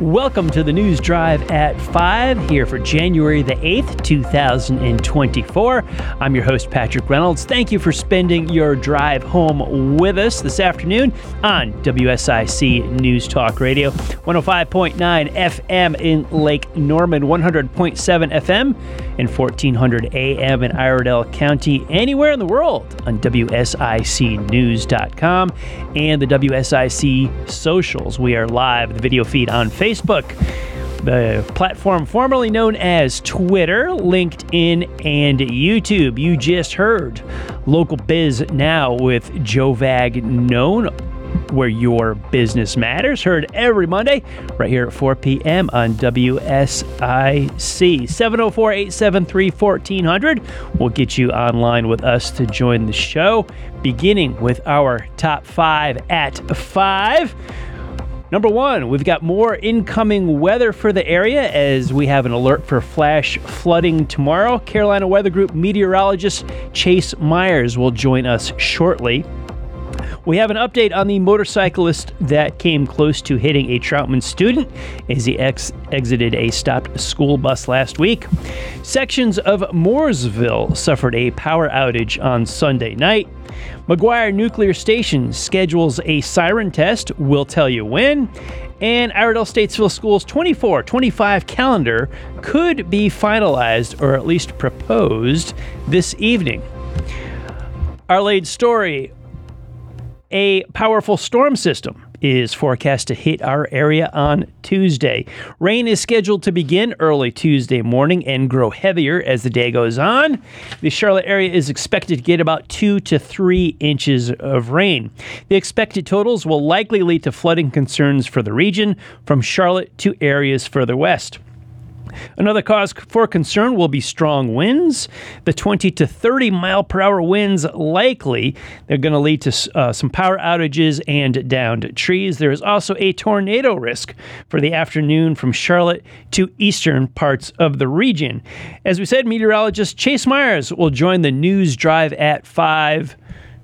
Welcome to the News Drive at 5 here for January the 8th, 2024. I'm your host, Patrick Reynolds. Thank you for spending your drive home with us this afternoon on WSIC News Talk Radio, 105.9 FM in Lake Norman, 100.7 FM and 1400 AM in Iredell County, anywhere in the world on WSICnews.com and the WSIC socials. We are live, the video feed on Facebook. The platform formerly known as Twitter, LinkedIn, and YouTube. You just heard Local Biz Now with Joe Vagnone where your business matters. Heard every Monday right here at 4 p.m. on WSIC. 704 873 1400 will get you online with us to join the show, beginning with our top five at five. Number one, we've got more incoming weather for the area as we have an alert for flash flooding tomorrow. Carolina Weather Group meteorologist Chase Meyers will join us shortly. We have an update on the motorcyclist that came close to hitting a Troutman student as he ex- exited a stopped school bus last week. Sections of Mooresville suffered a power outage on Sunday night. McGuire Nuclear Station schedules a siren test. We'll tell you when. And Iredell Statesville Schools 24 25 calendar could be finalized or at least proposed this evening. Our lead story a powerful storm system is forecast to hit our area on Tuesday. Rain is scheduled to begin early Tuesday morning and grow heavier as the day goes on. The Charlotte area is expected to get about two to three inches of rain. The expected totals will likely lead to flooding concerns for the region from Charlotte to areas further west. Another cause for concern will be strong winds. The 20 to 30 mile per hour winds likely they're going to lead to uh, some power outages and downed trees. There is also a tornado risk for the afternoon from Charlotte to eastern parts of the region. As we said, meteorologist Chase Meyers will join the news drive at 5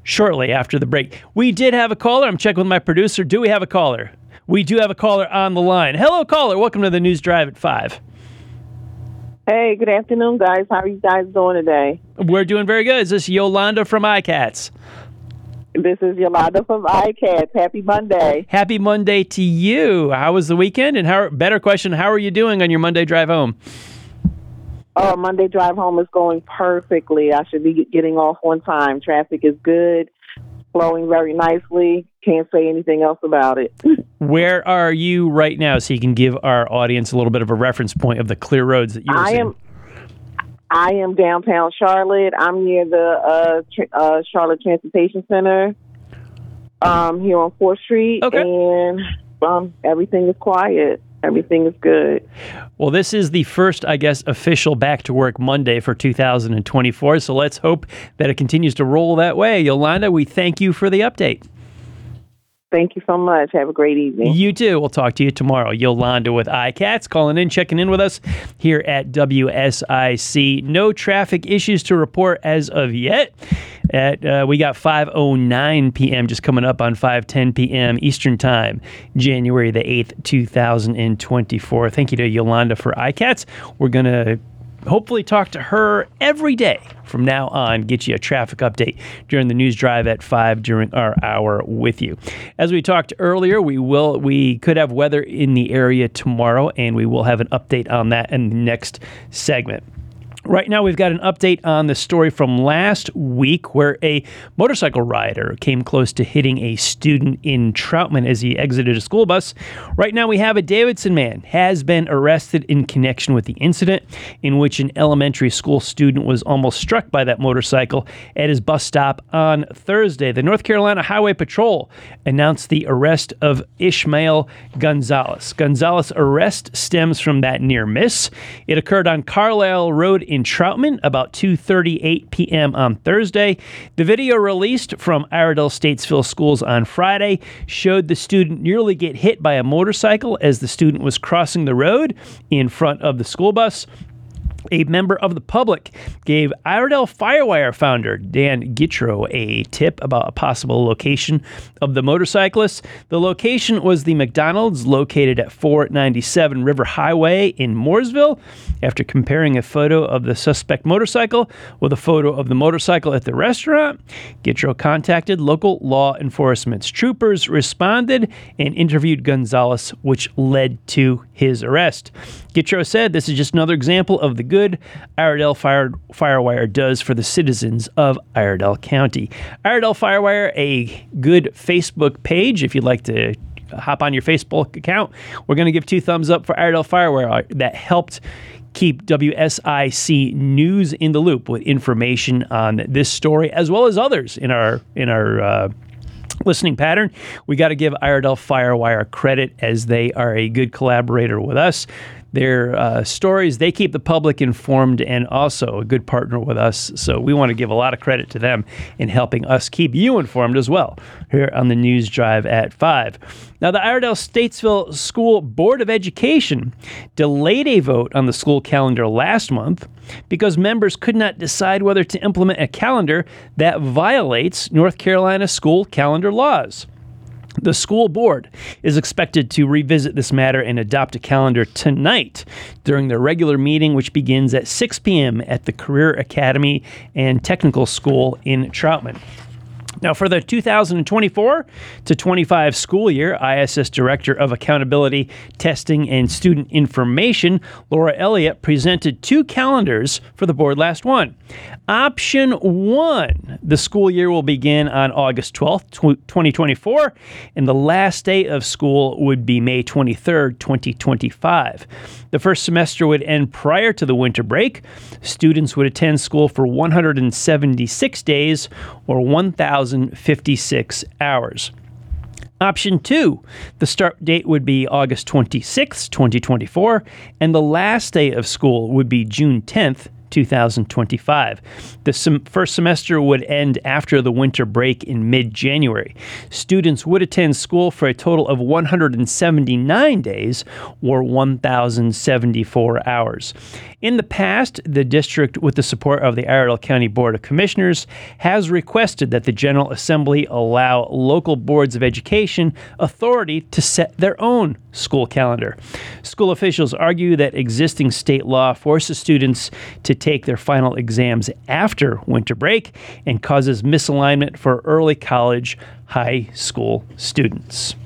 shortly after the break. We did have a caller. I'm checking with my producer. Do we have a caller? We do have a caller on the line. Hello, caller. Welcome to the news drive at 5. Hey, good afternoon, guys. How are you guys doing today? We're doing very good. Is this Yolanda from iCats? This is Yolanda from iCats. Happy Monday. Happy Monday to you. How was the weekend? And how better question, how are you doing on your Monday drive home? Oh, Monday drive home is going perfectly. I should be getting off on time. Traffic is good flowing very nicely. Can't say anything else about it. Where are you right now, so you can give our audience a little bit of a reference point of the clear roads that you're I seeing? am. I am downtown Charlotte. I'm near the uh, tr- uh, Charlotte Transportation Center um, here on Fourth Street, Okay. and um, everything is quiet. Everything is good. Well, this is the first, I guess, official back to work Monday for 2024. So let's hope that it continues to roll that way. Yolanda, we thank you for the update. Thank you so much. Have a great evening. You too. We'll talk to you tomorrow. Yolanda with iCats calling in, checking in with us here at WSIC. No traffic issues to report as of yet. At uh, we got 5:09 p.m. just coming up on 5:10 p.m. Eastern Time, January the 8th, 2024. Thank you to Yolanda for iCats. We're gonna hopefully talk to her every day from now on get you a traffic update during the news drive at 5 during our hour with you as we talked earlier we will we could have weather in the area tomorrow and we will have an update on that in the next segment Right now, we've got an update on the story from last week where a motorcycle rider came close to hitting a student in Troutman as he exited a school bus. Right now, we have a Davidson man has been arrested in connection with the incident in which an elementary school student was almost struck by that motorcycle at his bus stop on Thursday. The North Carolina Highway Patrol announced the arrest of Ishmael Gonzalez. Gonzalez' arrest stems from that near miss. It occurred on Carlisle Road in Troutman about 2:38 p.m. on Thursday. The video released from Iredell Statesville Schools on Friday showed the student nearly get hit by a motorcycle as the student was crossing the road in front of the school bus. A member of the public gave Iredell Firewire founder Dan Gitro a tip about a possible location of the motorcyclist. The location was the McDonald's located at 497 River Highway in Mooresville. After comparing a photo of the suspect motorcycle with a photo of the motorcycle at the restaurant, Gitro contacted local law enforcement. Troopers responded and interviewed Gonzalez, which led to his arrest. Gitro said this is just another example of the good Iredell Fire, Firewire does for the citizens of Iredell County. Iredell Firewire, a good Facebook page if you'd like to hop on your Facebook account. We're going to give two thumbs up for Iredell Firewire that helped keep WSIC news in the loop with information on this story as well as others in our in our uh, listening pattern. We got to give Iredell Firewire credit as they are a good collaborator with us their uh, stories. They keep the public informed and also a good partner with us. So we want to give a lot of credit to them in helping us keep you informed as well here on the News Drive at 5. Now, the Iredell Statesville School Board of Education delayed a vote on the school calendar last month because members could not decide whether to implement a calendar that violates North Carolina school calendar laws. The school board is expected to revisit this matter and adopt a calendar tonight during their regular meeting, which begins at 6 p.m. at the Career Academy and Technical School in Troutman. Now, for the 2024 to 25 school year, ISS Director of Accountability, Testing, and Student Information, Laura Elliott, presented two calendars for the board last one. Option one the school year will begin on August 12th, 2024, and the last day of school would be May 23rd, 2025. The first semester would end prior to the winter break. Students would attend school for 176 days or 1,056 hours. Option two, the start date would be August 26, 2024, and the last day of school would be June 10th, 2025. The sem- first semester would end after the winter break in mid January. Students would attend school for a total of 179 days or 1,074 hours. In the past, the district, with the support of the Iredell County Board of Commissioners, has requested that the General Assembly allow local boards of education authority to set their own school calendar. School officials argue that existing state law forces students to take their final exams after winter break and causes misalignment for early college high school students.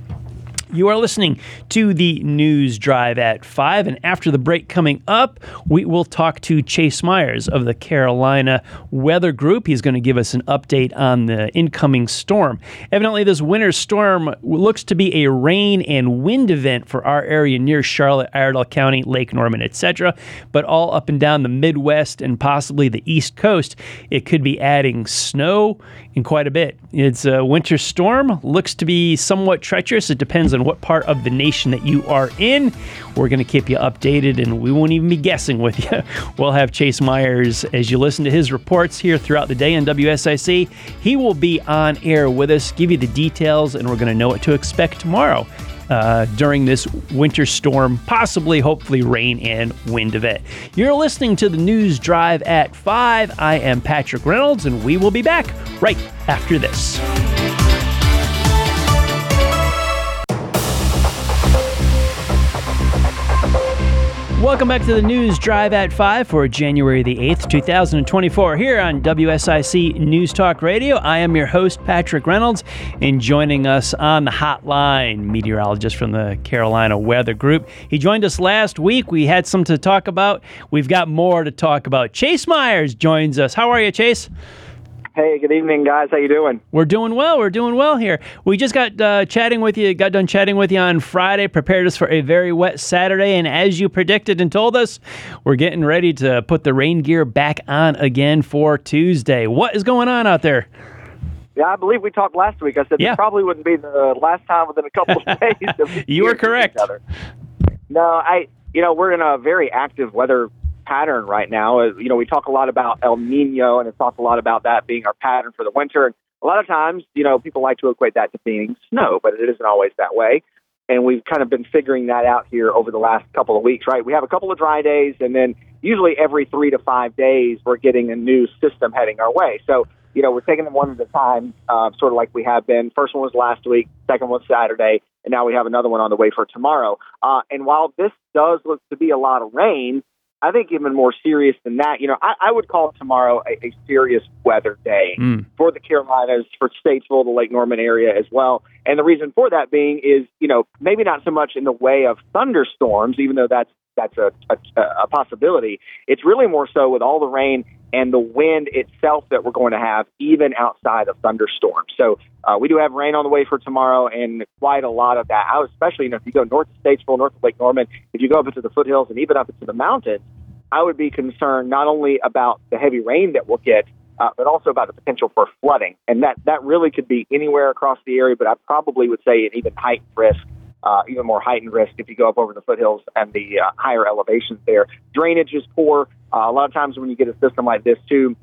You are listening to the News Drive at 5. And after the break coming up, we will talk to Chase Meyers of the Carolina Weather Group. He's going to give us an update on the incoming storm. Evidently, this winter storm looks to be a rain and wind event for our area near Charlotte, Iredell County, Lake Norman, etc. But all up and down the Midwest and possibly the East Coast, it could be adding snow in quite a bit. It's a winter storm, looks to be somewhat treacherous. It depends on what part of the nation that you are in. We're going to keep you updated and we won't even be guessing with you. We'll have Chase Meyers as you listen to his reports here throughout the day on WSIC. He will be on air with us, give you the details, and we're going to know what to expect tomorrow. Uh, during this winter storm, possibly, hopefully, rain and wind event. You're listening to the News Drive at 5. I am Patrick Reynolds, and we will be back right after this. Welcome back to the News Drive at 5 for January the 8th, 2024, here on WSIC News Talk Radio. I am your host, Patrick Reynolds, and joining us on the hotline, meteorologist from the Carolina Weather Group. He joined us last week. We had some to talk about. We've got more to talk about. Chase Meyers joins us. How are you, Chase? Hey, good evening, guys. How you doing? We're doing well. We're doing well here. We just got uh, chatting with you. Got done chatting with you on Friday. Prepared us for a very wet Saturday, and as you predicted and told us, we're getting ready to put the rain gear back on again for Tuesday. What is going on out there? Yeah, I believe we talked last week. I said Yeah. this probably wouldn't be the last time within a couple of days. You are correct. No, I. You know, we're in a very active weather pattern right now. Uh, You know, we talk a lot about El Nino, and it talks a lot about that being our pattern for the winter. And a lot of times, you know, people like to equate that to being snow, but it isn't always that way. and we've kind of been figuring that out here over the last couple of weeks, right? We have a couple of dry days, and then usually every three to five days, we're getting a new system heading our way. So, you know, we're taking them one at a time, uh, sort of like we have been. First one was last week, second one Saturday, and now we have another one on the way for tomorrow. Uh, and while this does look to be a lot of rain, I think even more serious than that, you know, I, I would call tomorrow a, a serious weather day Mm. for the Carolinas, for Statesville, the Lake Norman area as well. And the reason for that being is, you know, maybe not so much in the way of thunderstorms, even though that's that's a, a, a possibility. It's really more so with all the rain and the wind itself that we're going to have, even outside of thunderstorms. So uh, we do have rain on the way for tomorrow, and quite a lot of that. I would, especially you know, if you go north of Statesville, north of Lake Norman, if you go up into the foothills and even up into the mountains, I would be concerned not only about the heavy rain that we'll get, uh, but also about the potential for flooding. And that, that really could be anywhere across the area, but I probably would say an even heightened risk, uh, even more heightened risk if you go up over the foothills and the uh, higher elevations there. Drainage is poor. Uh, a lot of times when you get a system like this, too,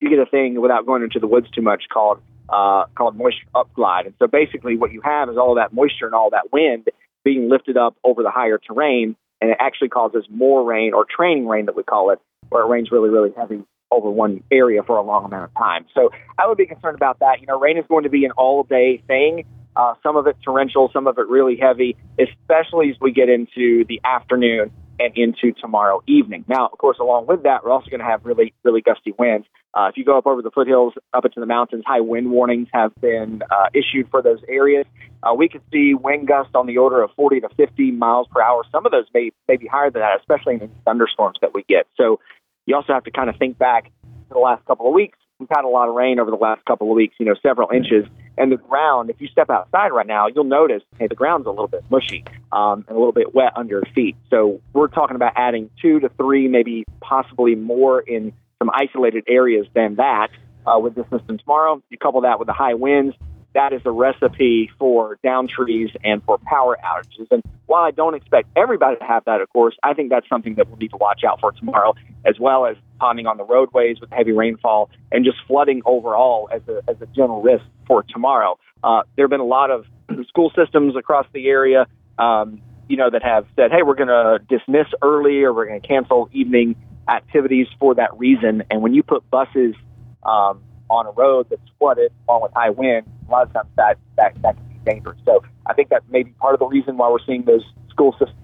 you get a thing without going into the woods too much called uh, called moisture upglide. And so basically what you have is all that moisture and all that wind being lifted up over the higher terrain, and it actually causes more rain or training rain that we call it, where it rains really, really heavy over one area for a long amount of time. So I would be concerned about that. You know, rain is going to be an all day thing. Uh, some of it torrential, some of it really heavy, especially as we get into the afternoon and into tomorrow evening. Now, of course, along with that, we're also going to have really, really gusty winds. Uh, if you go up over the foothills, up into the mountains, high wind warnings have been uh, issued for those areas. Uh, we could see wind gusts on the order of 40 to 50 miles per hour. Some of those may, may be higher than that, especially in the thunderstorms that we get. So you also have to kind of think back to the last couple of weeks. We've had a lot of rain over the last couple of weeks, you know, several inches. And the ground, if you step outside right now, you'll notice, hey, the ground's a little bit mushy um, and a little bit wet under your feet. So we're talking about adding two to three, maybe possibly more in some isolated areas than that uh, with this system tomorrow. You couple that with the high winds, that is a recipe for down trees and for power outages. And while I don't expect everybody to have that, of course, I think that's something that we'll need to watch out for tomorrow, as well as ponding on the roadways with heavy rainfall and just flooding overall as a, as a general risk for tomorrow. Uh, there have been a lot of school systems across the area, um, you know, that have said, hey, we're going to dismiss early or we're going to cancel evening activities for that reason. And when you put buses um, on a road that's flooded along with high wind, a lot of times that, that, that can be dangerous. So I think that may be part of the reason why we're seeing those school systems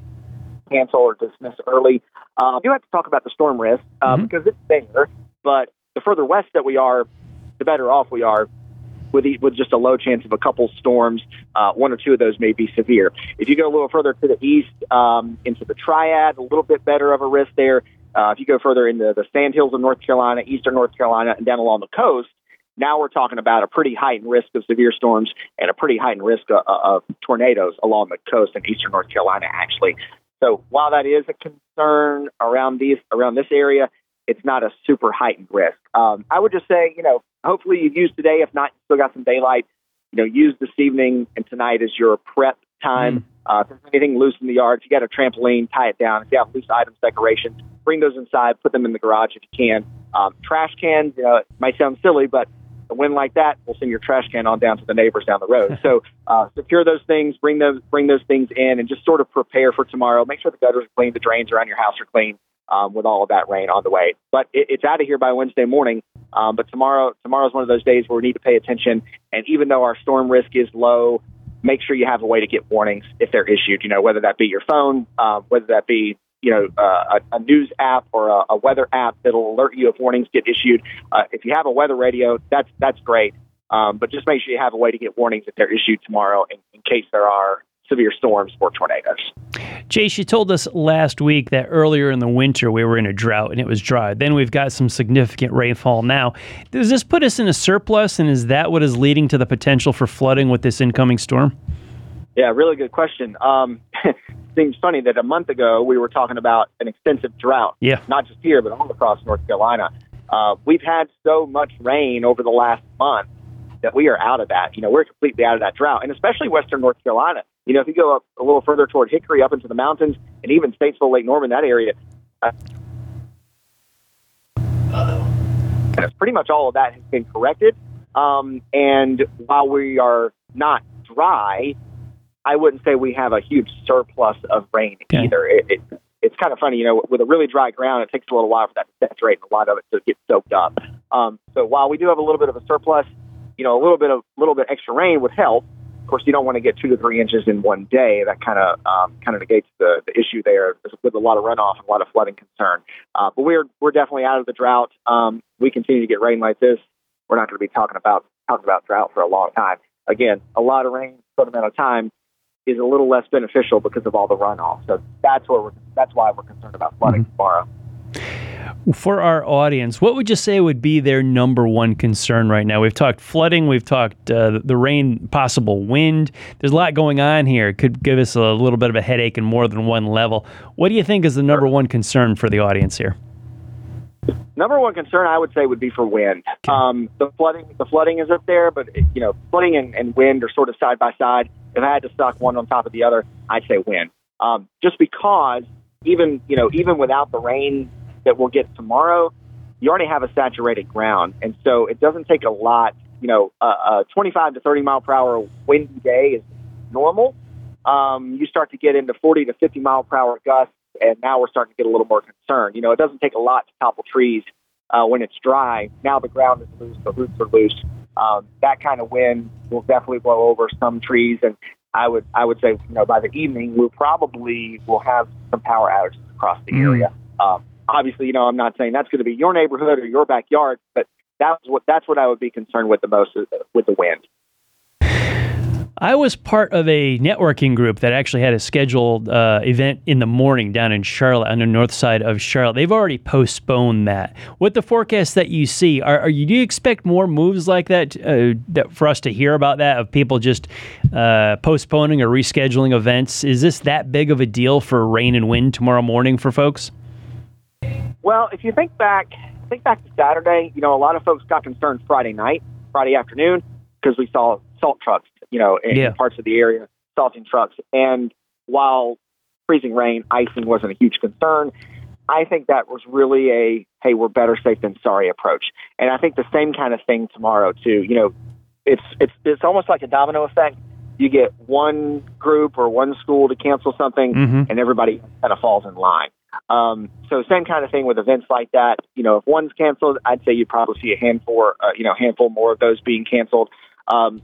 cancel or dismiss early. Uh, you have to talk about the storm risk uh, Mhm. because it's there, but the further west that we are, the better off we are with e- with just a low chance of a couple storms. Uh, one or two of those may be severe. If you go a little further to the east um, into the Triad, a little bit better of a risk there. Uh, if you go further into the Sandhills of North Carolina, eastern North Carolina, and down along the coast, now we're talking about a pretty heightened risk of severe storms and a pretty heightened risk of, of tornadoes along the coast in eastern North Carolina, actually. So while that is a concern around these around this area, it's not a super heightened risk. Um, I would just say, you know, hopefully you've used today. If not, you still got some daylight. You know, use this evening and tonight as your prep time. Uh, if there's anything loose in the yard, if you got a trampoline, tie it down. If you have loose items, decorations, bring those inside. Put them in the garage if you can. Um, trash cans, you know, it might sound silly, but a wind like that will send your trash can on down to the neighbors down the road. so uh, secure those things, bring those bring those things in, and just sort of prepare for tomorrow. Make sure the gutters are clean, the drains around your house are clean. Um, with all of that rain on the way, but it, it's out of here by Wednesday morning. Um, but tomorrow, tomorrow's one of those days where we need to pay attention. And even though our storm risk is low, make sure you have a way to get warnings if they're issued. You know, whether that be your phone, um, whether that be you know uh, a, a news app or a, a weather app that'll alert you if warnings get issued. Uh, if you have a weather radio, that's that's great. Um, but just make sure you have a way to get warnings if they're issued tomorrow in, in case there are severe storms or tornadoes. Chase, you told us last week that earlier in the winter we were in a drought and it was dry. Then we've got some significant rainfall now. Does this put us in a surplus, and is that what is leading to the potential for flooding with this incoming storm? Yeah, really good question. Um, seems funny that a month ago we were talking about an extensive drought, Yeah. not just here, but all across North Carolina. Uh, we've had so much rain over the last month that we are out of that. You know, we're completely out of that drought, and especially Western North Carolina. You know, if you go up a little further toward Hickory, up into the mountains, and even Statesville, Lake Norman, that area, uh, pretty much all of that has been corrected. Um, and while we are not dry, I wouldn't say we have a huge surplus of rain Okay. either. It, it, it's kind of funny, you know, with a really dry ground, it takes a little while for that to saturate and a lot of it to get soaked up. Um, so while we do have a little bit of a surplus, you know, a little bit of little bit extra rain would help. Of course, you don't want to get two to three inches in one day. That kind of um, kind of negates the, the issue there with a lot of runoff and a lot of flooding concern. Uh, but we're we're definitely out of the drought. Um, we continue to get rain like this. We're not going to be talking about talking about drought for a long time. Again, a lot of rain, short amount of time, is a little less beneficial because of all the runoff. So that's where we're that's why we're concerned about flooding tomorrow. For our audience, what would you say would be their number one concern right now? We've talked flooding, we've talked uh, the rain, possible wind. There's a lot going on here. It could give us a little bit of a headache in more than one level. What do you think is the number one concern for the audience here? Number one concern I would say would be for wind. Um, the flooding, the flooding is up there, but you know, flooding and, and wind are sort of side by side. If I had to stock one on top of the other, I'd say wind. Um, just because even you know, even without the rain that we'll get tomorrow, you already have a saturated ground, and so it doesn't take a lot. You know, a, a 25 to 30 mile per hour windy day is normal. Um, you start to get into 40 to 50 mile per hour gusts and now we're starting to get a little more concerned. You know, it doesn't take a lot to topple trees uh, when it's dry. Now the ground is loose, the roots are loose. Um, that kind of wind will definitely blow over some trees, and I would I would say you know by the evening we'll probably will have some power outages across the Mm. area. Um, obviously, you know, I'm not saying that's going to be your neighborhood or your backyard, but that's what that's what I would be concerned with the most with the wind. I was part of a networking group that actually had a scheduled uh, event in the morning down in Charlotte, on the north side of Charlotte. They've already postponed that. With the forecast that you see, are, are you do you expect more moves like that, uh, that for us to hear about that of people just uh, postponing or rescheduling events? Is this that big of a deal for rain and wind tomorrow morning for folks? Well, if you think back, think back to Saturday. You know, a lot of folks got concerned Friday night, Friday afternoon, because we saw salt trucks. You know, in Yeah. parts of the area, salting trucks. And while freezing rain, icing wasn't a huge concern. I think that was really a hey, we're better safe than sorry approach. And I think the same kind of thing tomorrow too. You know, it's it's it's almost like a domino effect. You get one group or one school to cancel something, Mhm. and everybody kind of falls in line. Um, so same kind of thing with events like that. You know, if one's canceled, I'd say you'd probably see a handful, uh, you know, handful more of those being canceled. Um,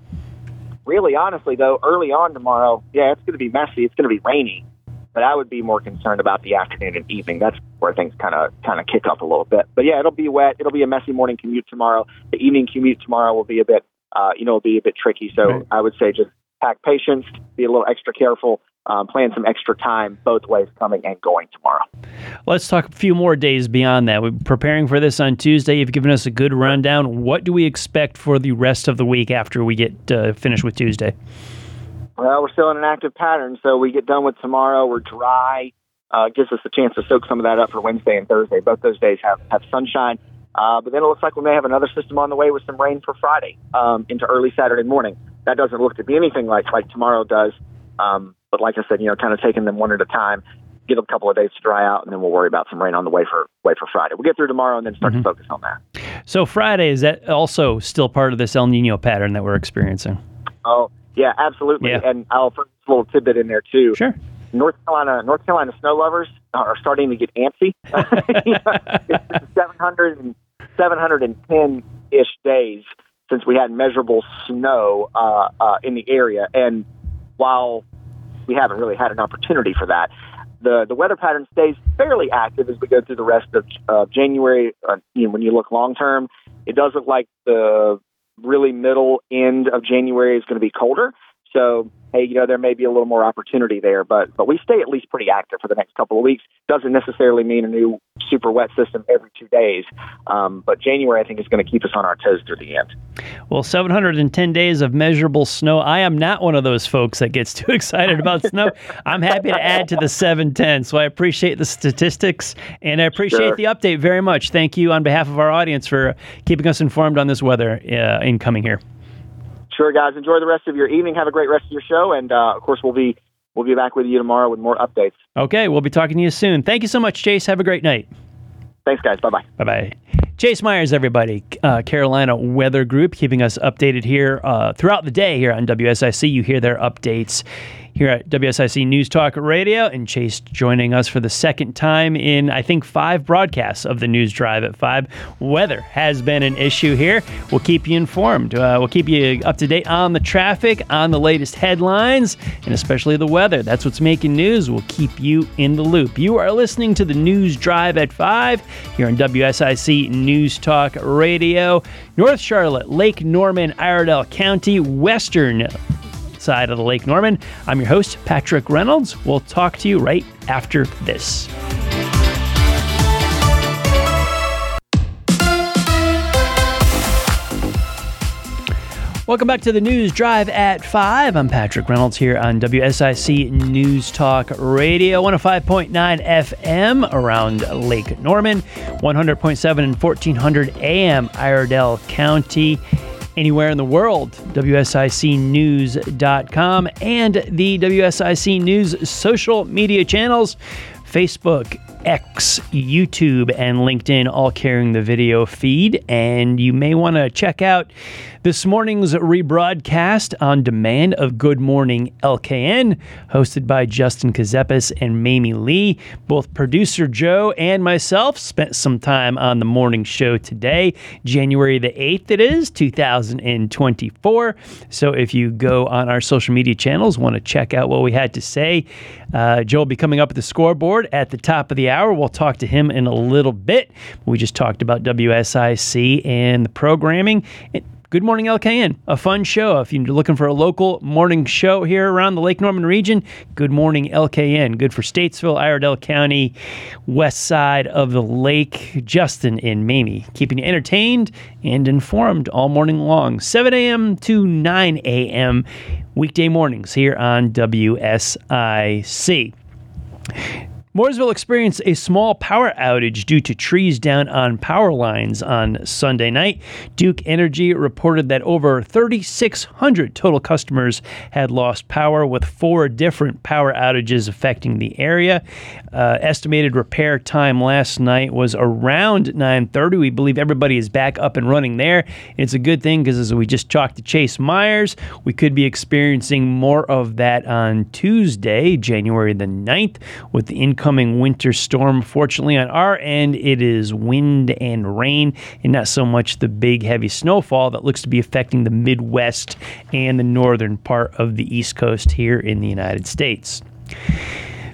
really, honestly, though, early on tomorrow, yeah, it's going to be messy. It's going to be rainy, but I would be more concerned about the afternoon and evening. That's where things kind of kind of kick up a little bit. But yeah, it'll be wet. It'll be a messy morning commute tomorrow. The evening commute tomorrow will be a bit, uh, you know, will be a bit tricky. So Right. I would say just pack patience, be a little extra careful, um, plan some extra time both ways coming and going tomorrow. Let's talk a few more days beyond that. We're preparing for this on Tuesday. You've given us a good rundown. What do we expect for the rest of the week after we get uh, finished with Tuesday? Well, we're still in an active pattern, so we get done with tomorrow. We're dry. Uh, gives us a chance to soak some of that up for Wednesday and Thursday. Both those days have, have sunshine. Uh, but then it looks like we may have another system on the way with some rain for Friday um, into early Saturday morning. That doesn't look to be anything like like tomorrow does. Um, but like I said, you know, kind of taking them one at a time. Give them a couple of days to dry out, and then we'll worry about some rain on the way for way for Friday. We'll get through tomorrow and then start to focus on that. So Friday is that also still part of this El Nino pattern that we're experiencing? Oh, yeah, absolutely. Yeah. And I'll put a little tidbit in there too. Sure. North Carolina, North Carolina snow lovers are starting to get antsy. it's 700 and 710 ish days since we had measurable snow uh, uh, in the area, and while we haven't really had an opportunity for that, the the weather pattern stays fairly active as we go through the rest of uh, January. Uh, you know, when you look long term, it does look like the really middle end of January is going to be colder. So, hey, you know, there may be a little more opportunity there, but but we stay at least pretty active for the next couple of weeks. Doesn't necessarily mean a new super wet system every two days, um, but January I think is going to keep us on our toes through the end. Well, 710 days of measurable snow. I am not one of those folks that gets too excited about snow. I'm happy to add to the 710. So I appreciate the statistics and I appreciate Sure. the update very much. Thank you on behalf of our audience for keeping us informed on this weather uh, incoming here. Sure, guys, enjoy the rest of your evening. Have a great rest of your show, and uh, of course we'll be we'll be back with you tomorrow with more updates. Okay, we'll be talking to you soon. Thank you so much, Chase. Have a great night. Thanks, guys. Bye bye. Bye bye. Chase Meyers, everybody, uh, Carolina Weather Group, keeping us updated here uh, throughout the day here on WSIC. You hear their updates. Here at WSIC News Talk Radio, and Chase joining us for the second time in, I think, five broadcasts of the News Drive at 5. Weather has been an issue here. We'll keep you informed. Uh, we'll keep you up to date on the traffic, on the latest headlines, and especially the weather. That's what's making news. We'll keep you in the loop. You are listening to the News Drive at 5 here on WSIC News Talk Radio. North Charlotte, Lake Norman, Iredell County, Western side of the Lake Norman. I'm your host, Patrick Reynolds. We'll talk to you right after this. Welcome back to the News Drive at 5. I'm Patrick Reynolds here on WSIC News Talk Radio, 105.9 FM around Lake Norman, 100.7 and 1400 AM Iredell County anywhere in the world, WSICnews.com, and the WSIC News social media channels Facebook, X, YouTube, and LinkedIn, all carrying the video feed. And you may want to check out this morning's rebroadcast on demand of Good Morning LKN, hosted by Justin Kazepis and Mamie Lee. Both producer Joe and myself spent some time on the morning show today, January the 8th, it is 2024. So if you go on our social media channels, want to check out what we had to say, uh, Joe will be coming up at the scoreboard at the top of the hour. We'll talk to him in a little bit. We just talked about WSIC and the programming. Good Morning LKN, a fun show. If you're looking for a local morning show here around the Lake Norman region, Good Morning LKN. Good for Statesville, Iredell County, west side of the lake, Justin and Mamie. Keeping you entertained and informed all morning long, 7 a.m. to 9 a.m. weekday mornings here on WSIC. Mooresville experienced a small power outage due to trees down on power lines on Sunday night. Duke Energy reported that over 3,600 total customers had lost power, with four different power outages affecting the area. Uh, estimated repair time last night was around 9:30. We believe everybody is back up and running there. It's a good thing because as we just talked to Chase Meyers, we could be experiencing more of that on Tuesday, January the 9th, with the income incoming winter storm. Fortunately, on our end, it is wind and rain, and not so much the big heavy snowfall that looks to be affecting the Midwest and the northern part of the East Coast here in the United States.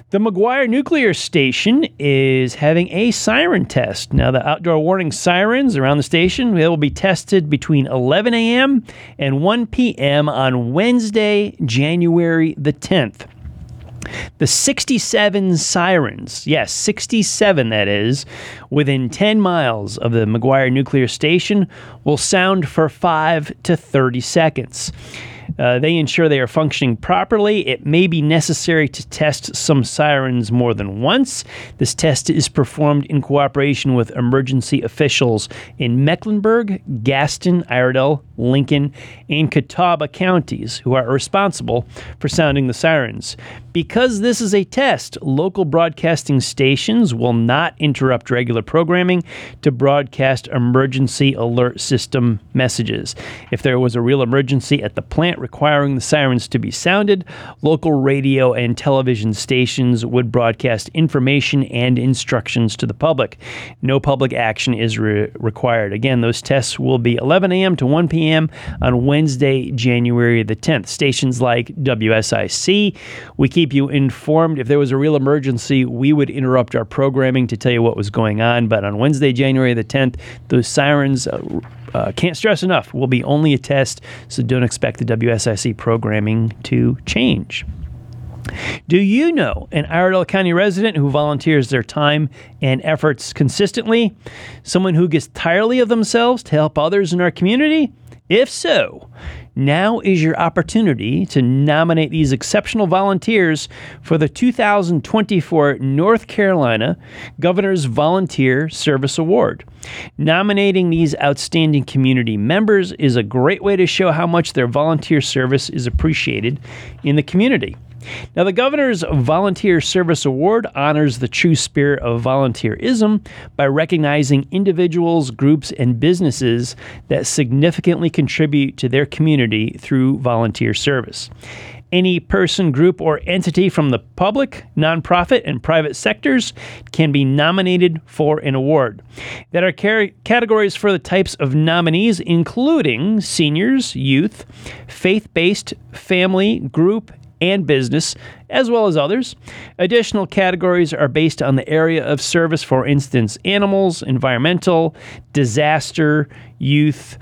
The McGuire Nuclear Station is having a siren test. Now, the outdoor warning sirens around the station will be tested between 11 a.m. and 1 p.m. on Wednesday, January the 10th. The 67 sirens, yes, 67 that is, within 10 miles of the McGuire nuclear station will sound for 5 to 30 seconds. Uh, they ensure they are functioning properly. It may be necessary to test some sirens more than once. This test is performed in cooperation with emergency officials in Mecklenburg, Gaston, Iredell, Lincoln, and Catawba counties who are responsible for sounding the sirens. Because this is a test, local broadcasting stations will not interrupt regular programming to broadcast emergency alert system messages. If there was a real emergency at the plant requiring the sirens to be sounded, local radio and television stations would broadcast information and instructions to the public. No public action is re- required. Again, those tests will be 11 a.m. to 1 p.m. on Wednesday, January the 10th. Stations like WSIC, we keep you informed. If there was a real emergency, we would interrupt our programming to tell you what was going on. But on Wednesday, January the 10th, those sirens. Uh, uh, can't stress enough, will be only a test, so don't expect the WSIC programming to change. Do you know an Iredell County resident who volunteers their time and efforts consistently? Someone who gives tirely of themselves to help others in our community? If so, now is your opportunity to nominate these exceptional volunteers for the 2024 North Carolina Governor's Volunteer Service Award. Nominating these outstanding community members is a great way to show how much their volunteer service is appreciated in the community. Now, the Governor's Volunteer Service Award honors the true spirit of volunteerism by recognizing individuals, groups, and businesses that significantly contribute to their community through volunteer service. Any person, group, or entity from the public, nonprofit, and private sectors can be nominated for an award. There are car- categories for the types of nominees, including seniors, youth, faith based, family, group, and business, as well as others. Additional categories are based on the area of service, for instance, animals, environmental, disaster, youth,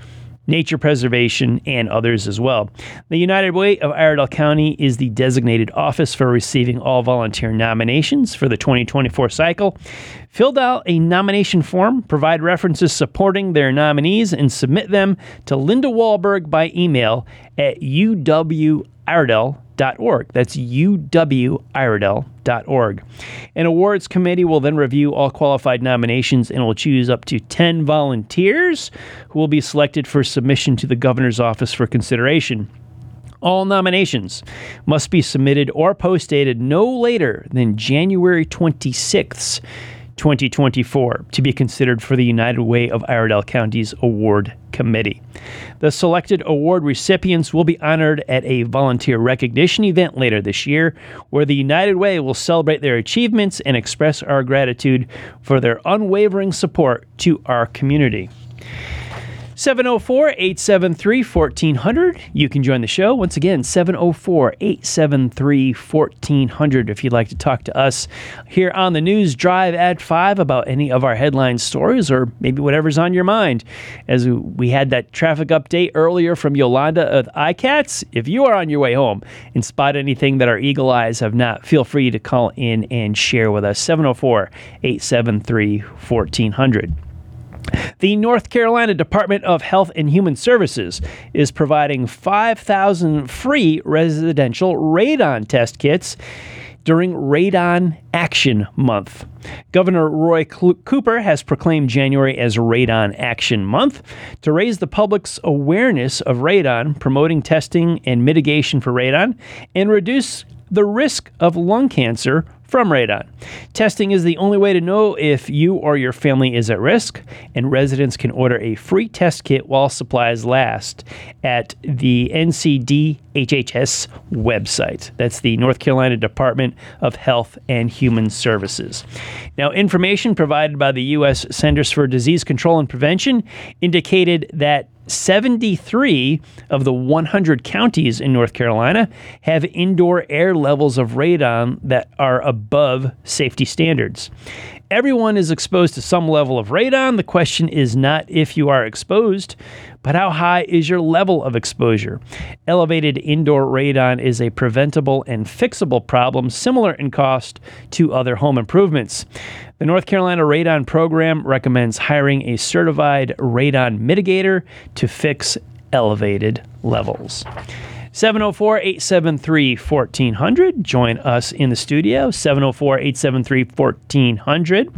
nature preservation, and others as well. The United Way of Iredell County is the designated office for receiving all volunteer nominations for the 2024 cycle. Fill out a nomination form, provide references supporting their nominees, and submit them to Linda Wahlberg by email at uwiredell.org. That's uwiredell.org. An awards committee will then review all qualified nominations and will choose up to 10 volunteers who will be selected for submission to the governor's office for consideration. All nominations must be submitted or postdated no later than January 26th 2024 to be considered for the United Way of Iredell County's Award Committee. The selected award recipients will be honored at a volunteer recognition event later this year, where the United Way will celebrate their achievements and express our gratitude for their unwavering support to our community. 704 873 1400. You can join the show. Once again, 704 873 1400 if you'd like to talk to us here on the News Drive at 5 about any of our headline stories or maybe whatever's on your mind. As we had that traffic update earlier from Yolanda of iCats, if you are on your way home and spot anything that our eagle eyes have not, feel free to call in and share with us. 704 873 1400. The North Carolina Department of Health and Human Services is providing 5,000 free residential radon test kits during Radon Action Month. Governor Roy Cooper has proclaimed January as Radon Action Month to raise the public's awareness of radon, promoting testing and mitigation for radon, and reduce the risk of lung cancer from radon. Testing is the only way to know if you or your family is at risk, and residents can order a free test kit while supplies last at the NCDHHS website. That's the North Carolina Department of Health and Human Services. Now, information provided by the U.S. Centers for Disease Control and Prevention indicated that 73 of the 100 counties in North Carolina have indoor air levels of radon that are above safety standards. Everyone is exposed to some level of radon. The question is not if you are exposed, but how high is your level of exposure? Elevated indoor radon is a preventable and fixable problem similar in cost to other home improvements. The North Carolina Radon Program recommends hiring a certified radon mitigator to fix elevated levels. 704 873 1400. Join us in the studio, 704 873 1400.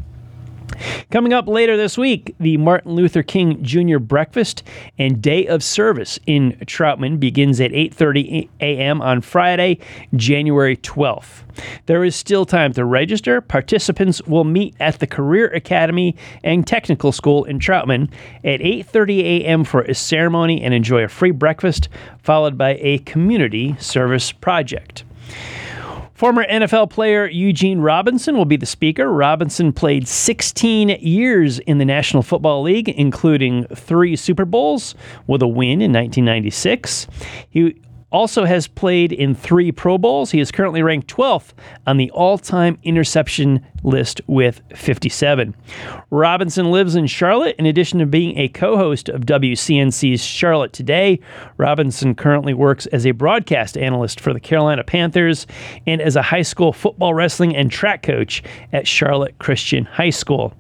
Coming up later this week, the Martin Luther King Jr. Breakfast and Day of Service in Troutman begins at 8:30 a.m. on Friday, January 12th. There is still time to register. Participants will meet at the Career Academy and Technical School in Troutman at 8:30 a.m. for a ceremony and enjoy a free breakfast followed by a community service project. Former NFL player Eugene Robinson will be the speaker. Robinson played 16 years in the National Football League, including three Super Bowls with a win in 1996. He also has played in three Pro Bowls. He is currently ranked 12th on the all time interception list with 57. Robinson lives in Charlotte. In addition to being a co host of WCNC's Charlotte Today, Robinson currently works as a broadcast analyst for the Carolina Panthers and as a high school football, wrestling, and track coach at Charlotte Christian High School.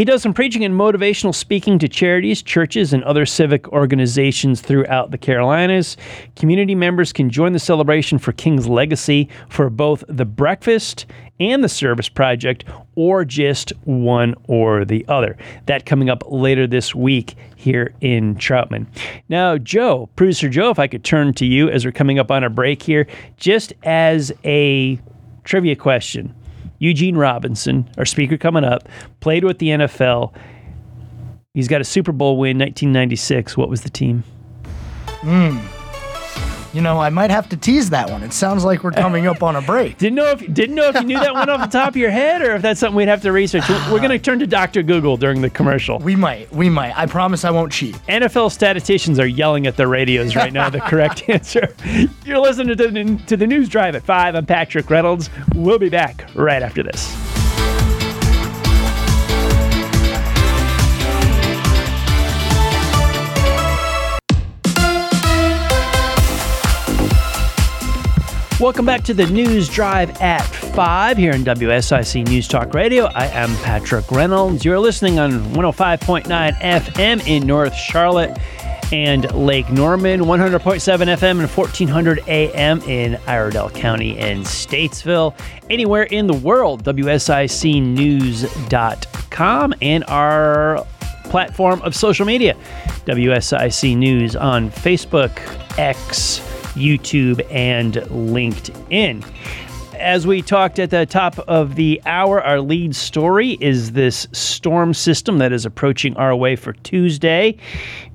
He does some preaching and motivational speaking to charities, churches, and other civic organizations throughout the Carolinas. Community members can join the celebration for King's legacy for both the breakfast and the service project, or just one or the other. That coming up later this week here in Troutman. Now, Joe, producer Joe, if I could turn to you as we're coming up on a break here, just as a trivia question. Eugene Robinson, our speaker coming up, played with the NFL. He's got a Super Bowl win, 1996. What was the team? Hmm. You know, I might have to tease that one. It sounds like we're coming up on a break. Didn't know if didn't know if you knew that one off the top of your head, or if that's something we'd have to research. We're, going to turn to Doctor Google during the commercial. We might. We might. I promise I won't cheat. NFL statisticians are yelling at their radios right now. the correct answer. You're listening to the, to the news drive at five. I'm Patrick Reynolds. We'll be back right after this. Welcome back to the News Drive at 5 here in WSIC News Talk Radio. I am Patrick Reynolds. You're listening on 105.9 FM in North Charlotte and Lake Norman, 100.7 FM and 1400 AM in Iredell County and Statesville. Anywhere in the world, WSICnews.com and our platform of social media, WSIC News on Facebook, X, YouTube, and LinkedIn. As we talked at the top of the hour, our lead story is this storm system that is approaching our way for Tuesday,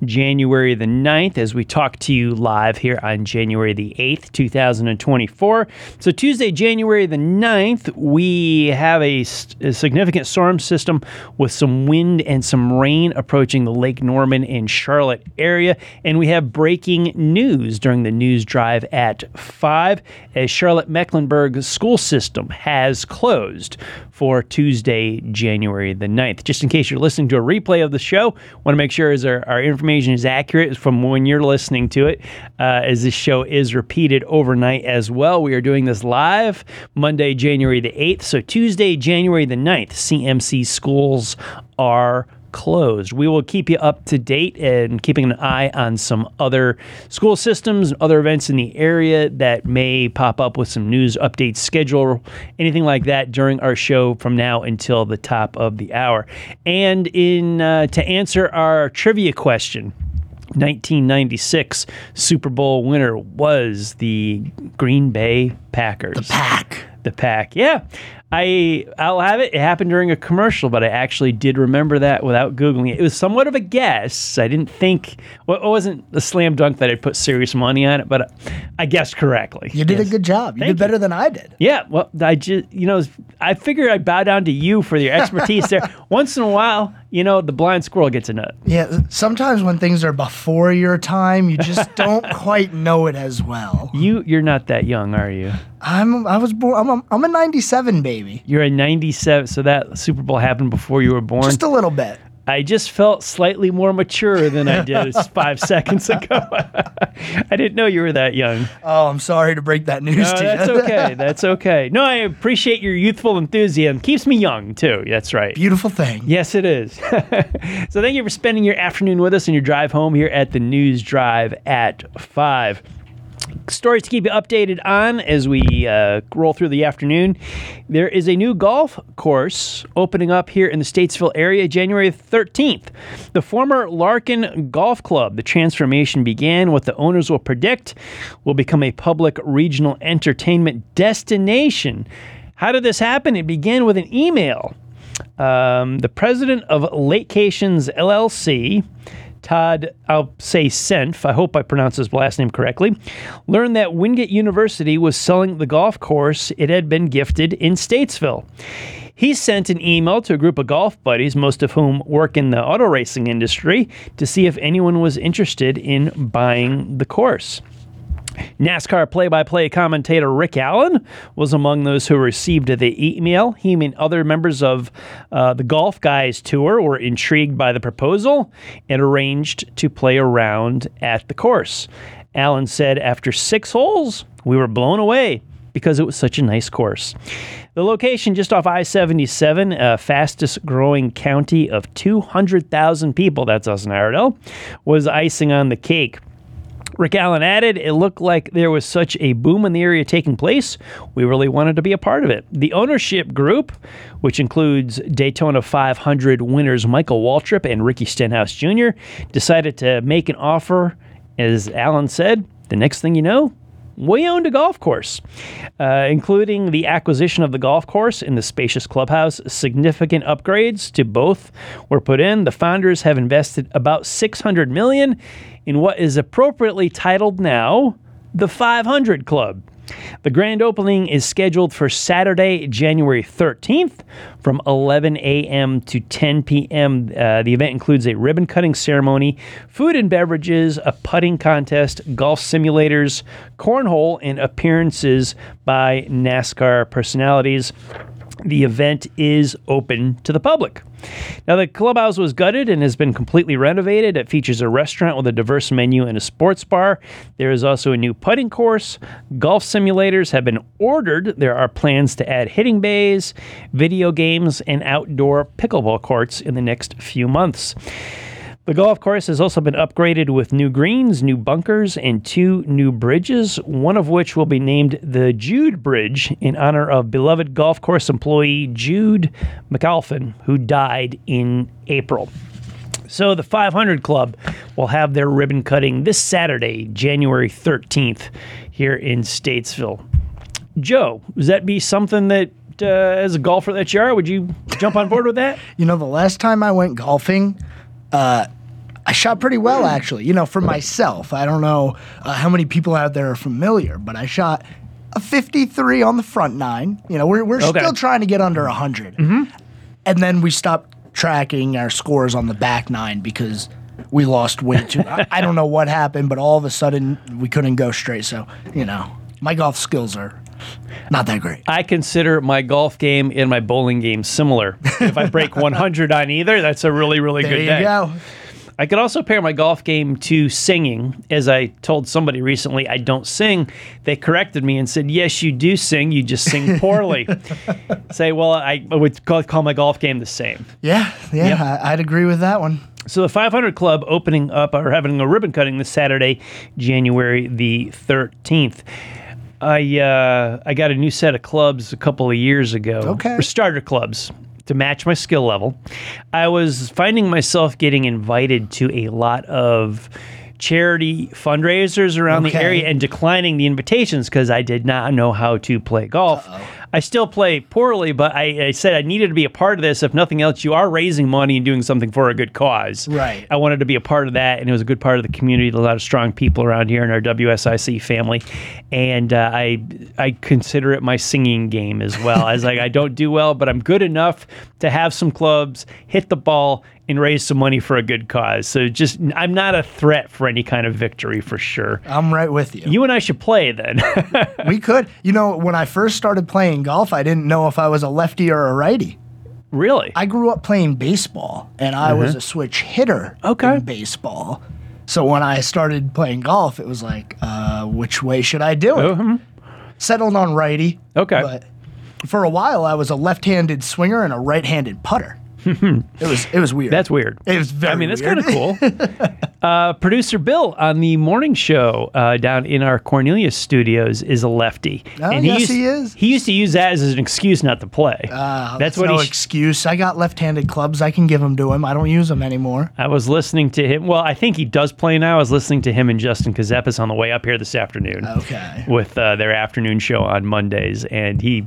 January the 9th, as we talk to you live here on January the 8th, 2024. So, Tuesday, January the 9th, we have a, a significant storm system with some wind and some rain approaching the Lake Norman and Charlotte area. And we have breaking news during the news drive at 5 as Charlotte Mecklenburg school system has closed for Tuesday, January the 9th. Just in case you're listening to a replay of the show, want to make sure as our, our information is accurate from when you're listening to it, uh, as this show is repeated overnight as well. We are doing this live Monday, January the 8th. So Tuesday, January the 9th, CMS schools are closed. We will keep you up to date and keeping an eye on some other school systems and other events in the area that may pop up with some news updates, schedule, anything like that during our show from now until the top of the hour. And in uh, to answer our trivia question. 1996 Super Bowl winner was the Green Bay Packers. The pack. The pack. Yeah. I I'll have it. It happened during a commercial, but I actually did remember that without googling it. It was somewhat of a guess. I didn't think well, it wasn't a slam dunk that I'd put serious money on it, but I guessed correctly. You did Yes. a good job. You Thank did better than I did. Yeah, well, I just you know I figured I'd bow down to you for your expertise there. Once in a while, you know, the blind squirrel gets a nut. Yeah, sometimes when things are before your time, you just don't quite know it as well. You you're not that young, are you? I'm I was born I'm a, I'm a 97 baby. You're a 97, so that Super Bowl happened before you were born. Just a little bit. I just felt slightly more mature than I did five seconds ago. I didn't know you were that young. Oh, I'm sorry to break that news No, to that's you. That's okay. That's okay. No, I appreciate your youthful enthusiasm. Keeps me young too. That's right. Beautiful thing. Yes, it is. so thank you for spending your afternoon with us and your drive home here at the News Drive at five stories to keep you updated on as we uh, roll through the afternoon. There is a new golf course opening up here in the Statesville area January 13th. The former Larkin Golf Club, the transformation began what the owners will predict will become a public regional entertainment destination. How did this happen? It began with an email. Um, the president of Lakecations LLC, Todd, I'll say Senf, I hope I pronounced his last name correctly, learned that Wingate University was selling the golf course it had been gifted in Statesville. He sent an email to a group of golf buddies, most of whom work in the auto racing industry, to see if anyone was interested in buying the course. NASCAR play by play commentator Rick Allen was among those who received the email. He and other members of uh, the Golf Guys Tour were intrigued by the proposal and arranged to play around at the course. Allen said, After six holes, we were blown away because it was such a nice course. The location just off I 77, uh, fastest growing county of 200,000 people, that's us in Iredell, was icing on the cake. Rick Allen added, it looked like there was such a boom in the area taking place. We really wanted to be a part of it. The ownership group, which includes Daytona 500 winners Michael Waltrip and Ricky Stenhouse Jr., decided to make an offer. As Allen said, the next thing you know, we owned a golf course, uh, including the acquisition of the golf course and the spacious clubhouse. Significant upgrades to both were put in. The founders have invested about 600 million in what is appropriately titled now the 500 Club. The grand opening is scheduled for Saturday, January 13th from 11 a.m. to 10 p.m. Uh, the event includes a ribbon cutting ceremony, food and beverages, a putting contest, golf simulators, cornhole, and appearances by NASCAR personalities. The event is open to the public. Now, the clubhouse was gutted and has been completely renovated. It features a restaurant with a diverse menu and a sports bar. There is also a new putting course. Golf simulators have been ordered. There are plans to add hitting bays, video games, and outdoor pickleball courts in the next few months. The golf course has also been upgraded with new greens, new bunkers, and two new bridges, one of which will be named the Jude Bridge in honor of beloved golf course employee Jude McAlphin, who died in April. So the 500 Club will have their ribbon cutting this Saturday, January 13th, here in Statesville. Joe, does that be something that, uh, as a golfer that you are, would you jump on board with that? You know, the last time I went golfing, uh, I shot pretty well actually. You know, for myself. I don't know uh, how many people out there are familiar, but I shot a 53 on the front nine. You know, we're we're Okay. still trying to get under 100. And then we stopped tracking our scores on the back nine because we lost way too. I, I don't know what happened, but all of a sudden we couldn't go straight. So, you know, my golf skills are not that great. I consider my golf game and my bowling game similar. If I break 100 on either, that's a really, really There good you day. go. I could also pair my golf game to singing. As I told somebody recently, I don't sing. They corrected me and said, Yes, you do sing. You just sing poorly. Say, Well, I would call, call my golf game the same. Yeah, yeah, Yep. I, I'd agree with that one. So the 500 Club opening up or having a ribbon cutting this Saturday, January the 13th. I uh, I got a new set of clubs a couple of years ago. Okay. Or starter clubs to match my skill level. I was finding myself getting invited to a lot of charity fundraisers around the area and declining the invitations because I did not know how to play golf. I still play poorly, but I, I said I needed to be a part of this. If nothing else, you are raising money and doing something for a good cause. Right. I wanted to be a part of that, and it was a good part of the community. A lot of strong people around here in our WSIC family, and uh, I I consider it my singing game as well. I was like, I don't do well, but I'm good enough to have some clubs, hit the ball, and raise some money for a good cause. So just I'm not a threat for any kind of victory for sure. I'm right with you. You and I should play then. we could. You know, when I first started playing golf, I didn't know if I was a lefty or a righty. really? I grew up playing baseball, and I was a switch hitter Mm-hmm. Okay. in baseball. So when I started playing golf, it was like, uh, which way should I do it? Mhm. Settled on righty. Okay. But for a while, I was a left-handed swinger and a right-handed putter. it was it was weird. That's weird. it was very. I mean, that's weird. kind of cool. uh, Producer Bill on the morning show uh, down in our Cornelius studios is a lefty. Oh, yes, used, he is. He used to use that as an excuse not to play. Uh, that's what no he. sh- excuse. I got left-handed clubs. I can give them to him. I don't use them anymore. I was listening to him. Well, I think he does play now. I was listening to him and Justin Kazepis on the way up here this afternoon. Okay. with uh, their afternoon show on Mondays, and he,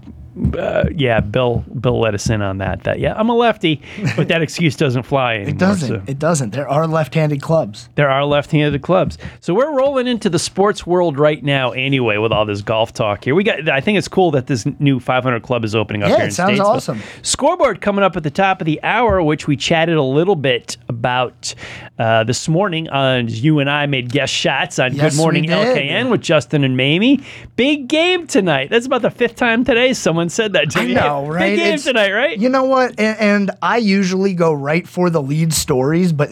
uh, yeah, Bill, Bill let us in on that. That yeah, I'm a lefty, but that excuse doesn't fly anymore. It doesn't. so. It doesn't. There are left-handed clubs. There are left-handed clubs, so we're rolling into the sports world right now. Anyway, with all this golf talk here, we got. I think it's cool that this new 500 club is opening up Yeah, here it sounds Statesville. awesome. Scoreboard coming up at the top of the hour, which we chatted a little bit about uh, this morning. On you and I made guest shots on Yes, Good Morning. LKN with Justin and Mamie. Big game tonight. That's about the fifth time today someone said that to I me. know, right? Big game It's- tonight, right? You know what? And, and I usually go right for the lead stories, but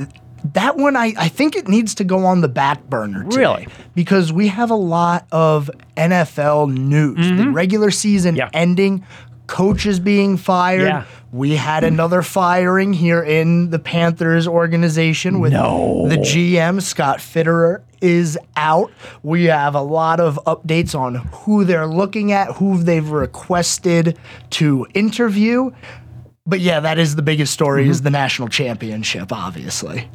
that one I, I think it needs to go on the back burner. Today Really? Because we have a lot of NFL news. The regular season Mm-hmm. Yeah. ending, coaches being fired. Yeah. We had another firing here in the Panthers organization with No. the GM, Scott Fitterer, is out. We have a lot of updates on who they're looking at, who they've requested to interview. But yeah, that is the biggest story Mm-hmm. is the national championship, obviously.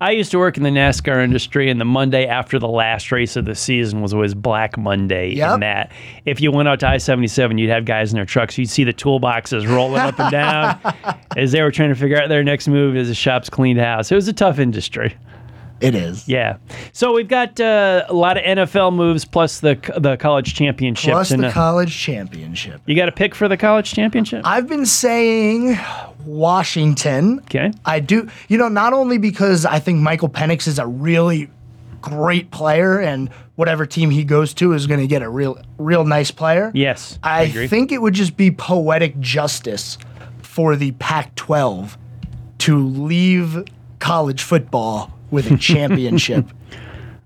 I used to work in the NASCAR industry, and the Monday after the last race of the season was always Black Monday. Yep. And that, if you went out to I seventy seven, you'd have guys in their trucks. You'd see the toolboxes rolling up and down as they were trying to figure out their next move as the shops cleaned house. It was a tough industry. It is. Yeah. So we've got uh, a lot of NFL moves plus the the college championships. Plus and, the college championship. you got a pick for the college championship? I've been saying Washington. Okay. I do, you know, not only because I think Michael Penix is a really great player and whatever team he goes to is going to get a real, real nice player. yes. I, agree. think it would just be poetic justice for the Pac 12 to leave college football with a championship.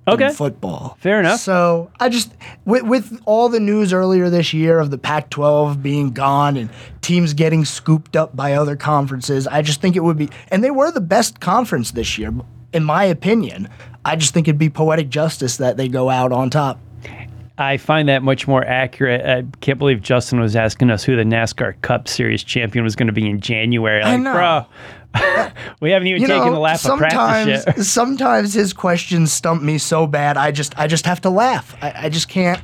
Okay. in football. Fair enough. So I just with, with all the news earlier this year of the Pac-12 being gone and teams getting scooped up by other conferences, I just think it would be and they were the best conference this year in my opinion. I just think it'd be poetic justice that they go out on top. I find that much more accurate. I can't believe Justin was asking us who the NASCAR Cup Series champion was going to be in January. I Like, know. bro, we haven't even You taken know, a lap of practice yet. sometimes his questions stump me so bad I just I just have to laugh. I, I just can't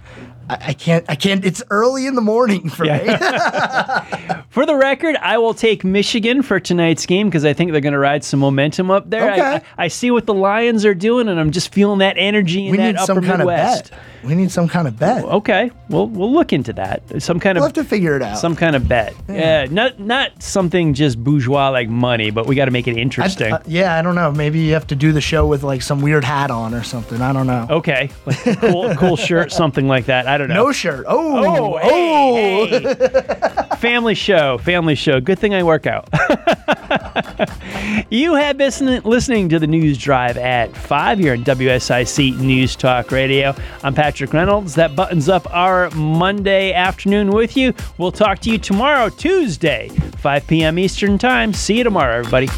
I, I can't I can't it's early in the morning for me. For the record, I will take Michigan for tonight's game because I think they're going to ride some momentum up there. I- Okay. I, I see what the Lions are doing, and I'm just feeling that energy in we that need upper some kind Midwest. of bet. We need some kind of bet. Okay, we'll we'll look into that. Some kind We'll of have to figure it out. some kind of bet. Yeah, not not something just bourgeois like money, but we got to make it I- interesting. uh, yeah, I don't know. Maybe you have to do the show with like some weird hat on or something. I don't know. okay, like a cool cool shirt, something like that. I don't know. No shirt. Oh, Oh, hey, hey. family show, family show. Good thing I work out. you have been listening- to the News Drive at 5 here on WSIC News Talk Radio. I'm Patrick Reynolds. That buttons up our Monday afternoon with you. We'll talk to you tomorrow, Tuesday, 5 p.m. Eastern Time. See you tomorrow, everybody.